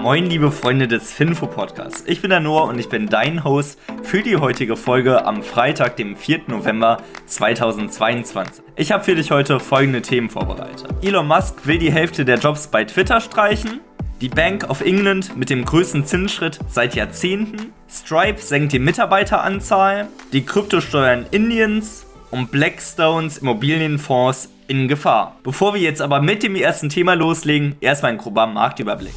Moin, liebe Freunde des Finfo Podcasts. Ich bin der Noah und ich bin dein Host für die heutige Folge am Freitag, dem 4. November 2022. Ich habe für dich heute folgende Themen vorbereitet. Elon Musk will die Hälfte der Jobs bei Twitter streichen. Die Bank of England mit dem größten Zinsschritt seit Jahrzehnten. Stripe senkt die Mitarbeiteranzahl. Die Kryptosteuern Indiens und Blackstones Immobilienfonds in Gefahr. Bevor wir jetzt aber mit dem ersten Thema loslegen, erstmal ein grober Marktüberblick.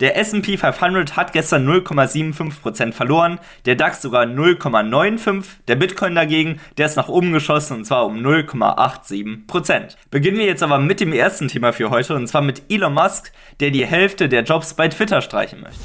Der SP 500 hat gestern 0,75% verloren, der DAX sogar 0,95%, der Bitcoin dagegen, der ist nach oben geschossen und zwar um 0,87%. Beginnen wir jetzt aber mit dem ersten Thema für heute und zwar mit Elon Musk, der die Hälfte der Jobs bei Twitter streichen möchte.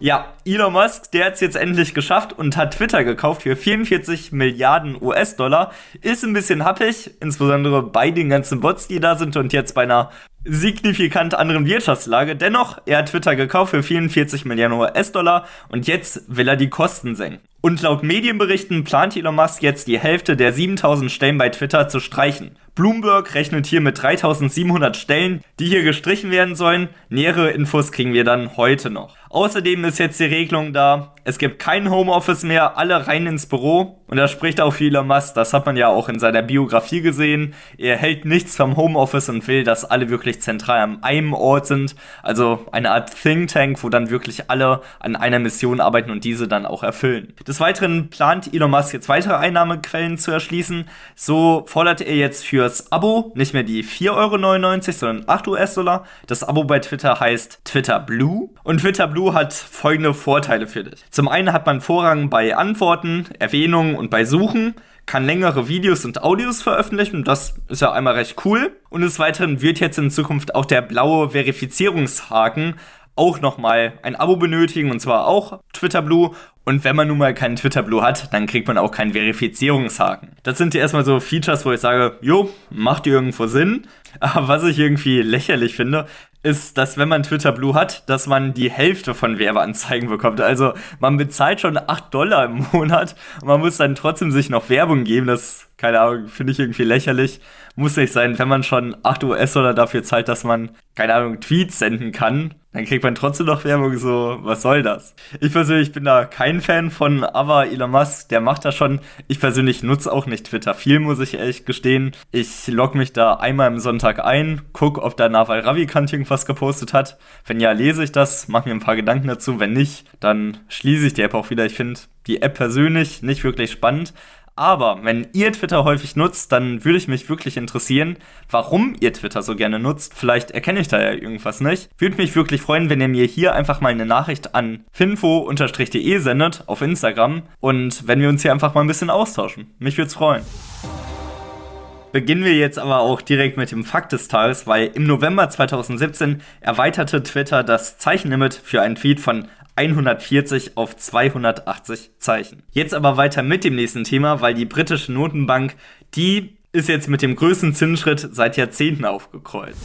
Ja, Elon Musk, der hat es jetzt endlich geschafft und hat Twitter gekauft für 44 Milliarden US-Dollar. Ist ein bisschen happig, insbesondere bei den ganzen Bots, die da sind und jetzt bei einer signifikant anderen Wirtschaftslage. Dennoch, er hat Twitter gekauft für 44 Milliarden US-Dollar und jetzt will er die Kosten senken. Und laut Medienberichten plant Elon Musk jetzt die Hälfte der 7000 Stellen bei Twitter zu streichen. Bloomberg rechnet hier mit 3700 Stellen, die hier gestrichen werden sollen. Nähere Infos kriegen wir dann heute noch. Außerdem ist jetzt die Regelung da, es gibt kein Homeoffice mehr, alle rein ins Büro. Und da spricht auch Elon Musk, das hat man ja auch in seiner Biografie gesehen. Er hält nichts vom Homeoffice und will, dass alle wirklich zentral an einem Ort sind. Also eine Art Think Tank, wo dann wirklich alle an einer Mission arbeiten und diese dann auch erfüllen. Des Weiteren plant Elon Musk jetzt weitere Einnahmequellen zu erschließen. So fordert er jetzt fürs Abo nicht mehr die 4,99 Euro, sondern 8 US-Dollar. Das Abo bei Twitter heißt Twitter Blue. Und Twitter Blue hat folgende Vorteile für dich. Zum einen hat man Vorrang bei Antworten, Erwähnungen und bei Suchen, kann längere Videos und Audios veröffentlichen. Das ist ja einmal recht cool. Und des Weiteren wird jetzt in Zukunft auch der blaue Verifizierungshaken auch nochmal ein Abo benötigen und zwar auch Twitter Blue. Und wenn man nun mal keinen Twitter Blue hat, dann kriegt man auch keinen Verifizierungshaken. Das sind ja erstmal so Features, wo ich sage, jo, macht irgendwo Sinn. Aber was ich irgendwie lächerlich finde, ist, dass wenn man Twitter Blue hat, dass man die Hälfte von Werbeanzeigen bekommt. Also man bezahlt schon 8 Dollar im Monat und man muss dann trotzdem sich noch Werbung geben. Das, keine Ahnung, finde ich irgendwie lächerlich. Muss nicht sein, wenn man schon 8 US-Dollar dafür zahlt, dass man, keine Ahnung, Tweets senden kann, dann kriegt man trotzdem noch Werbung, so, was soll das? Ich persönlich bin da kein Fan von, aber Elon Musk, der macht das schon. Ich persönlich nutze auch nicht Twitter viel, muss ich ehrlich gestehen. Ich log mich da einmal im Sonntag ein, guck, ob da Nawal Ravikant irgendwas gepostet hat. Wenn ja, lese ich das, mache mir ein paar Gedanken dazu. Wenn nicht, dann schließe ich die App auch wieder. Ich finde die App persönlich nicht wirklich spannend, aber wenn ihr Twitter häufig nutzt, dann würde ich mich wirklich interessieren, warum ihr Twitter so gerne nutzt. Vielleicht erkenne ich da ja irgendwas nicht. Würde mich wirklich freuen, wenn ihr mir hier einfach mal eine Nachricht an finfo-de sendet auf Instagram und wenn wir uns hier einfach mal ein bisschen austauschen. Mich würde es freuen. Beginnen wir jetzt aber auch direkt mit dem Fakt des Tages, weil im November 2017 erweiterte Twitter das Zeichenlimit für einen Tweet von 140 auf 280 Zeichen. Jetzt aber weiter mit dem nächsten Thema, weil die britische Notenbank, die ist jetzt mit dem größten Zinsschritt seit Jahrzehnten aufgekreuzt.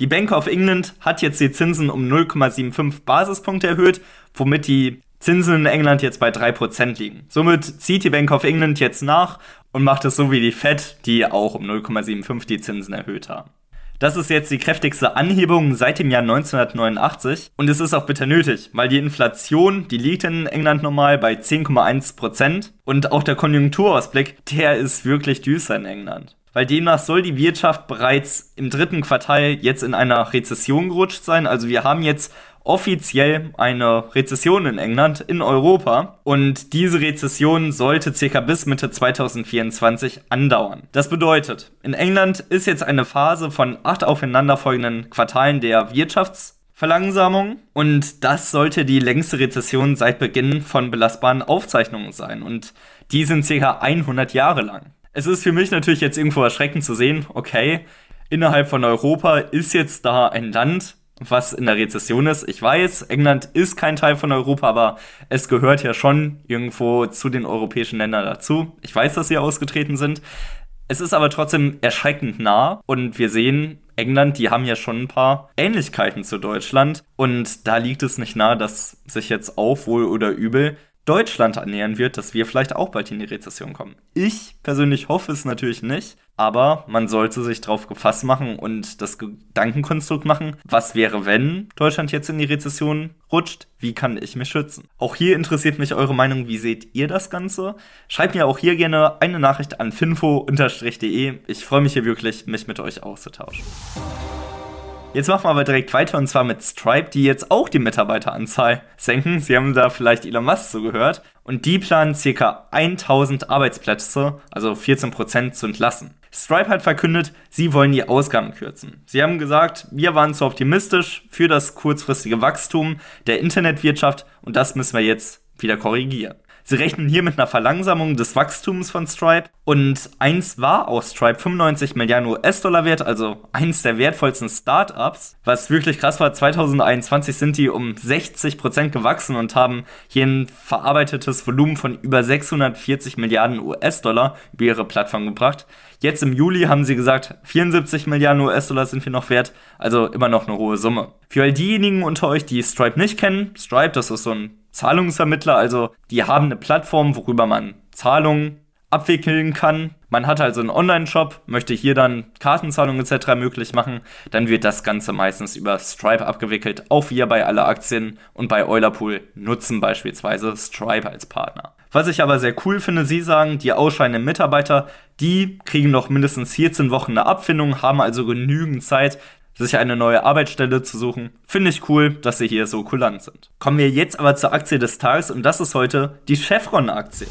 Die Bank of England hat jetzt die Zinsen um 0,75 Basispunkte erhöht, womit die Zinsen in England jetzt bei 3% liegen. Somit zieht die Bank of England jetzt nach und macht es so wie die Fed, die auch um 0,75 die Zinsen erhöht haben. Das ist jetzt die kräftigste Anhebung seit dem Jahr 1989 und es ist auch bitter nötig, weil die Inflation, die liegt in England normal bei 10,1 Prozent und auch der Konjunkturausblick, der ist wirklich düster in England. Weil demnach soll die Wirtschaft bereits im dritten Quartal jetzt in einer Rezession gerutscht sein. Also wir haben jetzt offiziell eine Rezession in England, in Europa. Und diese Rezession sollte circa bis Mitte 2024 andauern. Das bedeutet, in England ist jetzt eine Phase von acht aufeinanderfolgenden Quartalen der Wirtschaftsverlangsamung und das sollte die längste Rezession seit Beginn von belastbaren Aufzeichnungen sein und die sind circa 100 Jahre lang. Es ist für mich natürlich jetzt irgendwo erschreckend zu sehen, okay, innerhalb von Europa ist jetzt da ein Land, was in der Rezession ist. Ich weiß, England ist kein Teil von Europa, aber es gehört ja schon irgendwo zu den europäischen Ländern dazu. Ich weiß, dass sie ausgetreten sind. Es ist aber trotzdem erschreckend nah und wir sehen, England, die haben ja schon ein paar Ähnlichkeiten zu Deutschland und da liegt es nicht nahe, dass sich jetzt auch wohl oder übel Deutschland ernähren wird, dass wir vielleicht auch bald in die Rezession kommen. Ich persönlich hoffe es natürlich nicht, aber man sollte sich darauf gefasst machen und das Gedankenkonstrukt machen, was wäre, wenn Deutschland jetzt in die Rezession rutscht? Wie kann ich mich schützen? Auch hier interessiert mich eure Meinung. Wie seht ihr das Ganze? Schreibt mir auch hier gerne eine Nachricht an finfo-de. Ich freue mich hier wirklich, mich mit euch auszutauschen. Jetzt machen wir aber direkt weiter und zwar mit Stripe, die jetzt auch die Mitarbeiteranzahl senken. Sie haben da vielleicht Elon Musk zugehört. Und die planen ca. 1000 Arbeitsplätze, also 14% zu entlassen. Stripe hat verkündet, sie wollen die Ausgaben kürzen. Sie haben gesagt, wir waren zu optimistisch für das kurzfristige Wachstum der Internetwirtschaft und das müssen wir jetzt wieder korrigieren. Sie rechnen hier mit einer Verlangsamung des Wachstums von Stripe und eins war auch Stripe 95 Milliarden US-Dollar wert, also eins der wertvollsten Startups. Was wirklich krass war, 2021 sind die um 60% gewachsen und haben hier ein verarbeitetes Volumen von über 640 Milliarden US-Dollar über ihre Plattform gebracht. Jetzt im Juli haben sie gesagt, 74 Milliarden US-Dollar sind wir noch wert, also immer noch eine hohe Summe. Für all diejenigen unter euch, die Stripe nicht kennen, Stripe, das ist so ein Zahlungsvermittler, also die haben eine Plattform, worüber man Zahlungen abwickeln kann. Man hat also einen Online-Shop, möchte hier dann Kartenzahlungen etc. möglich machen, dann wird das Ganze meistens über Stripe abgewickelt. Auch wir bei alle Aktien und bei Eulerpool nutzen beispielsweise Stripe als Partner. Was ich aber sehr cool finde, Sie sagen, die ausscheidenden Mitarbeiter, die kriegen noch mindestens 14 Wochen eine Abfindung, haben also genügend Zeit, sich eine neue Arbeitsstelle zu suchen. Finde ich cool, dass sie hier so kulant sind. Kommen wir jetzt aber zur Aktie des Tages und das ist heute die Chevron-Aktie.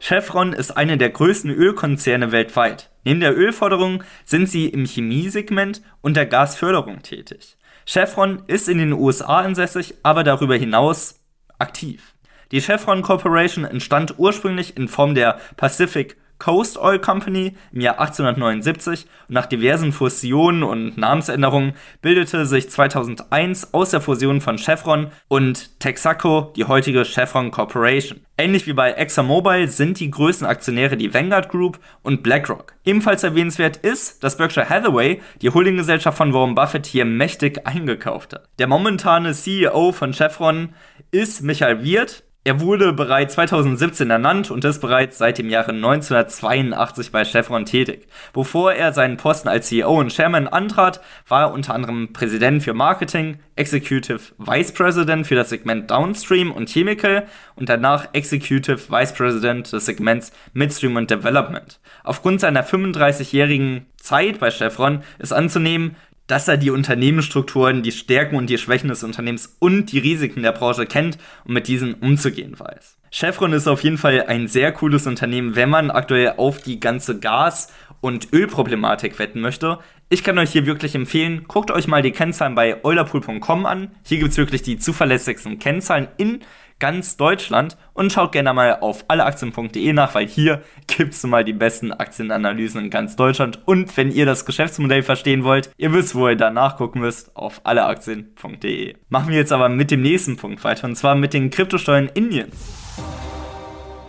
Chevron ist eine der größten Ölkonzerne weltweit. Neben der Ölförderung sind sie im Chemiesegment und der Gasförderung tätig. Chevron ist in den USA ansässig, aber darüber hinaus aktiv. Die Chevron Corporation entstand ursprünglich in Form der Pacific Coast Oil Company im Jahr 1879 und nach diversen Fusionen und Namensänderungen bildete sich 2001 aus der Fusion von Chevron und Texaco die heutige Chevron Corporation. Ähnlich wie bei ExxonMobil sind die größten Aktionäre die Vanguard Group und BlackRock. Ebenfalls erwähnenswert ist, dass Berkshire Hathaway, die Holdinggesellschaft von Warren Buffett, hier mächtig eingekauft hat. Der momentane CEO von Chevron ist Michael Wirth, er wurde bereits 2017 ernannt und ist bereits seit dem Jahre 1982 bei Chevron tätig. Bevor er seinen Posten als CEO und Chairman antrat, war er unter anderem Präsident für Marketing, Executive Vice President für das Segment Downstream und Chemical und danach Executive Vice President des Segments Midstream und Development. Aufgrund seiner 35-jährigen Zeit bei Chevron ist anzunehmen, dass er die Unternehmensstrukturen, die Stärken und die Schwächen des Unternehmens und die Risiken der Branche kennt und mit diesen umzugehen weiß. Chevron ist auf jeden Fall ein sehr cooles Unternehmen, wenn man aktuell auf die ganze Gas- und Ölproblematik wetten möchte. Ich kann euch hier wirklich empfehlen, guckt euch mal die Kennzahlen bei eulerpool.com an. Hier gibt es wirklich die zuverlässigsten Kennzahlen in ganz Deutschland und schaut gerne mal auf alleaktien.de nach, weil hier gibt es mal die besten Aktienanalysen in ganz Deutschland. Und wenn ihr das Geschäftsmodell verstehen wollt, ihr wisst, wo ihr da nachgucken müsst, auf alleaktien.de. Machen wir jetzt aber mit dem nächsten Punkt weiter, und zwar mit den Kryptosteuern Indiens.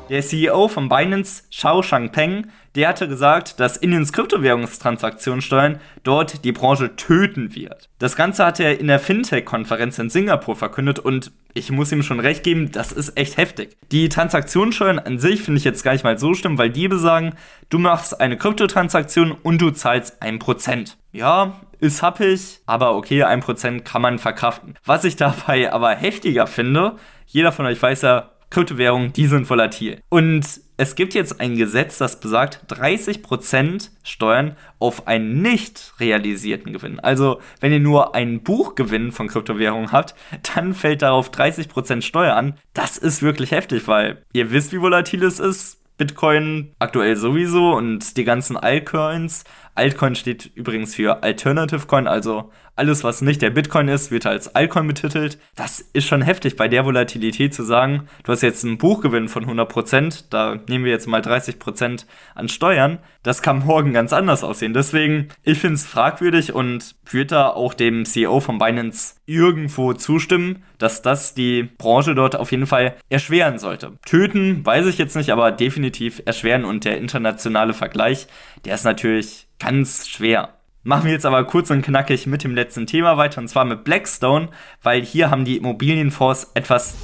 Der CEO von Binance, Shao Changpeng, der hatte gesagt, dass Indiens Kryptowährungstransaktionssteuern dort die Branche töten wird. Das Ganze hat er in der Fintech-Konferenz in Singapur verkündet und ich muss ihm schon recht geben, das ist echt heftig. Die Transaktionssteuern an sich finde ich jetzt gar nicht mal so schlimm, weil die besagen, du machst eine Kryptotransaktion und du zahlst 1%. Ja, ist happig, aber okay, 1% kann man verkraften. Was ich dabei aber heftiger finde, jeder von euch weiß ja, Kryptowährungen, die sind volatil. Und es gibt jetzt ein Gesetz, das besagt 30% Steuern auf einen nicht realisierten Gewinn. Also, wenn ihr nur einen Buchgewinn von Kryptowährungen habt, dann fällt darauf 30% Steuer an. Das ist wirklich heftig, weil ihr wisst, wie volatil es ist. Bitcoin aktuell sowieso und die ganzen Altcoins. Altcoin steht übrigens für Alternative Coin, also alles, was nicht der Bitcoin ist, wird als Altcoin betitelt. Das ist schon heftig bei der Volatilität zu sagen, du hast jetzt einen Buchgewinn von 100%, da nehmen wir jetzt mal 30% an Steuern. Das kann morgen ganz anders aussehen. Deswegen, ich finde es fragwürdig und würde da auch dem CEO von Binance irgendwo zustimmen, dass das die Branche dort auf jeden Fall erschweren sollte. Töten, weiß ich jetzt nicht, aber definitiv erschweren und der internationale Vergleich, der ist natürlich ganz schwer. Machen wir jetzt aber kurz und knackig mit dem letzten Thema weiter und zwar mit Blackstone, weil hier haben die Immobilienfonds etwas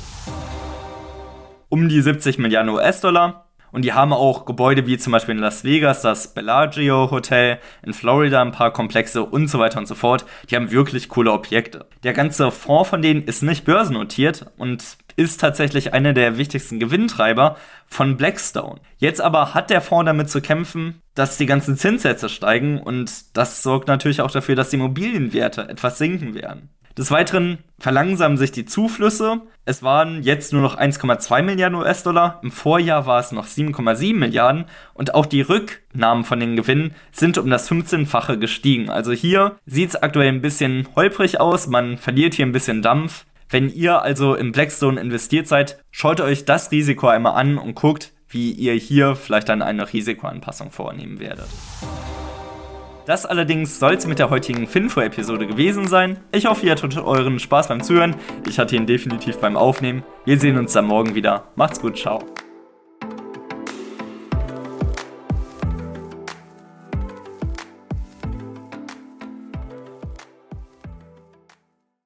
um die 70 Milliarden US-Dollar. Und die haben auch Gebäude wie zum Beispiel in Las Vegas das Bellagio Hotel, in Florida ein paar Komplexe und so weiter und so fort. Die haben wirklich coole Objekte. Der ganze Fonds von denen ist nicht börsennotiert und ist tatsächlich einer der wichtigsten Gewinntreiber von Blackstone. Jetzt aber hat der Fonds damit zu kämpfen, dass die ganzen Zinssätze steigen und das sorgt natürlich auch dafür, dass die Immobilienwerte etwas sinken werden. Des Weiteren verlangsamen sich die Zuflüsse. Es waren jetzt nur noch 1,2 Milliarden US-Dollar. Im Vorjahr war es noch 7,7 Milliarden. Und auch die Rücknahmen von den Gewinnen sind um das 15-fache gestiegen. Also hier sieht es aktuell ein bisschen holprig aus. Man verliert hier ein bisschen Dampf. Wenn ihr also in Blackstone investiert seid, schaut euch das Risiko einmal an und guckt, wie ihr hier vielleicht dann eine Risikoanpassung vornehmen werdet. Das allerdings soll es mit der heutigen Finfo-Episode gewesen sein. Ich hoffe, ihr hattet euren Spaß beim Zuhören. Ich hatte ihn definitiv beim Aufnehmen. Wir sehen uns dann morgen wieder. Macht's gut, ciao.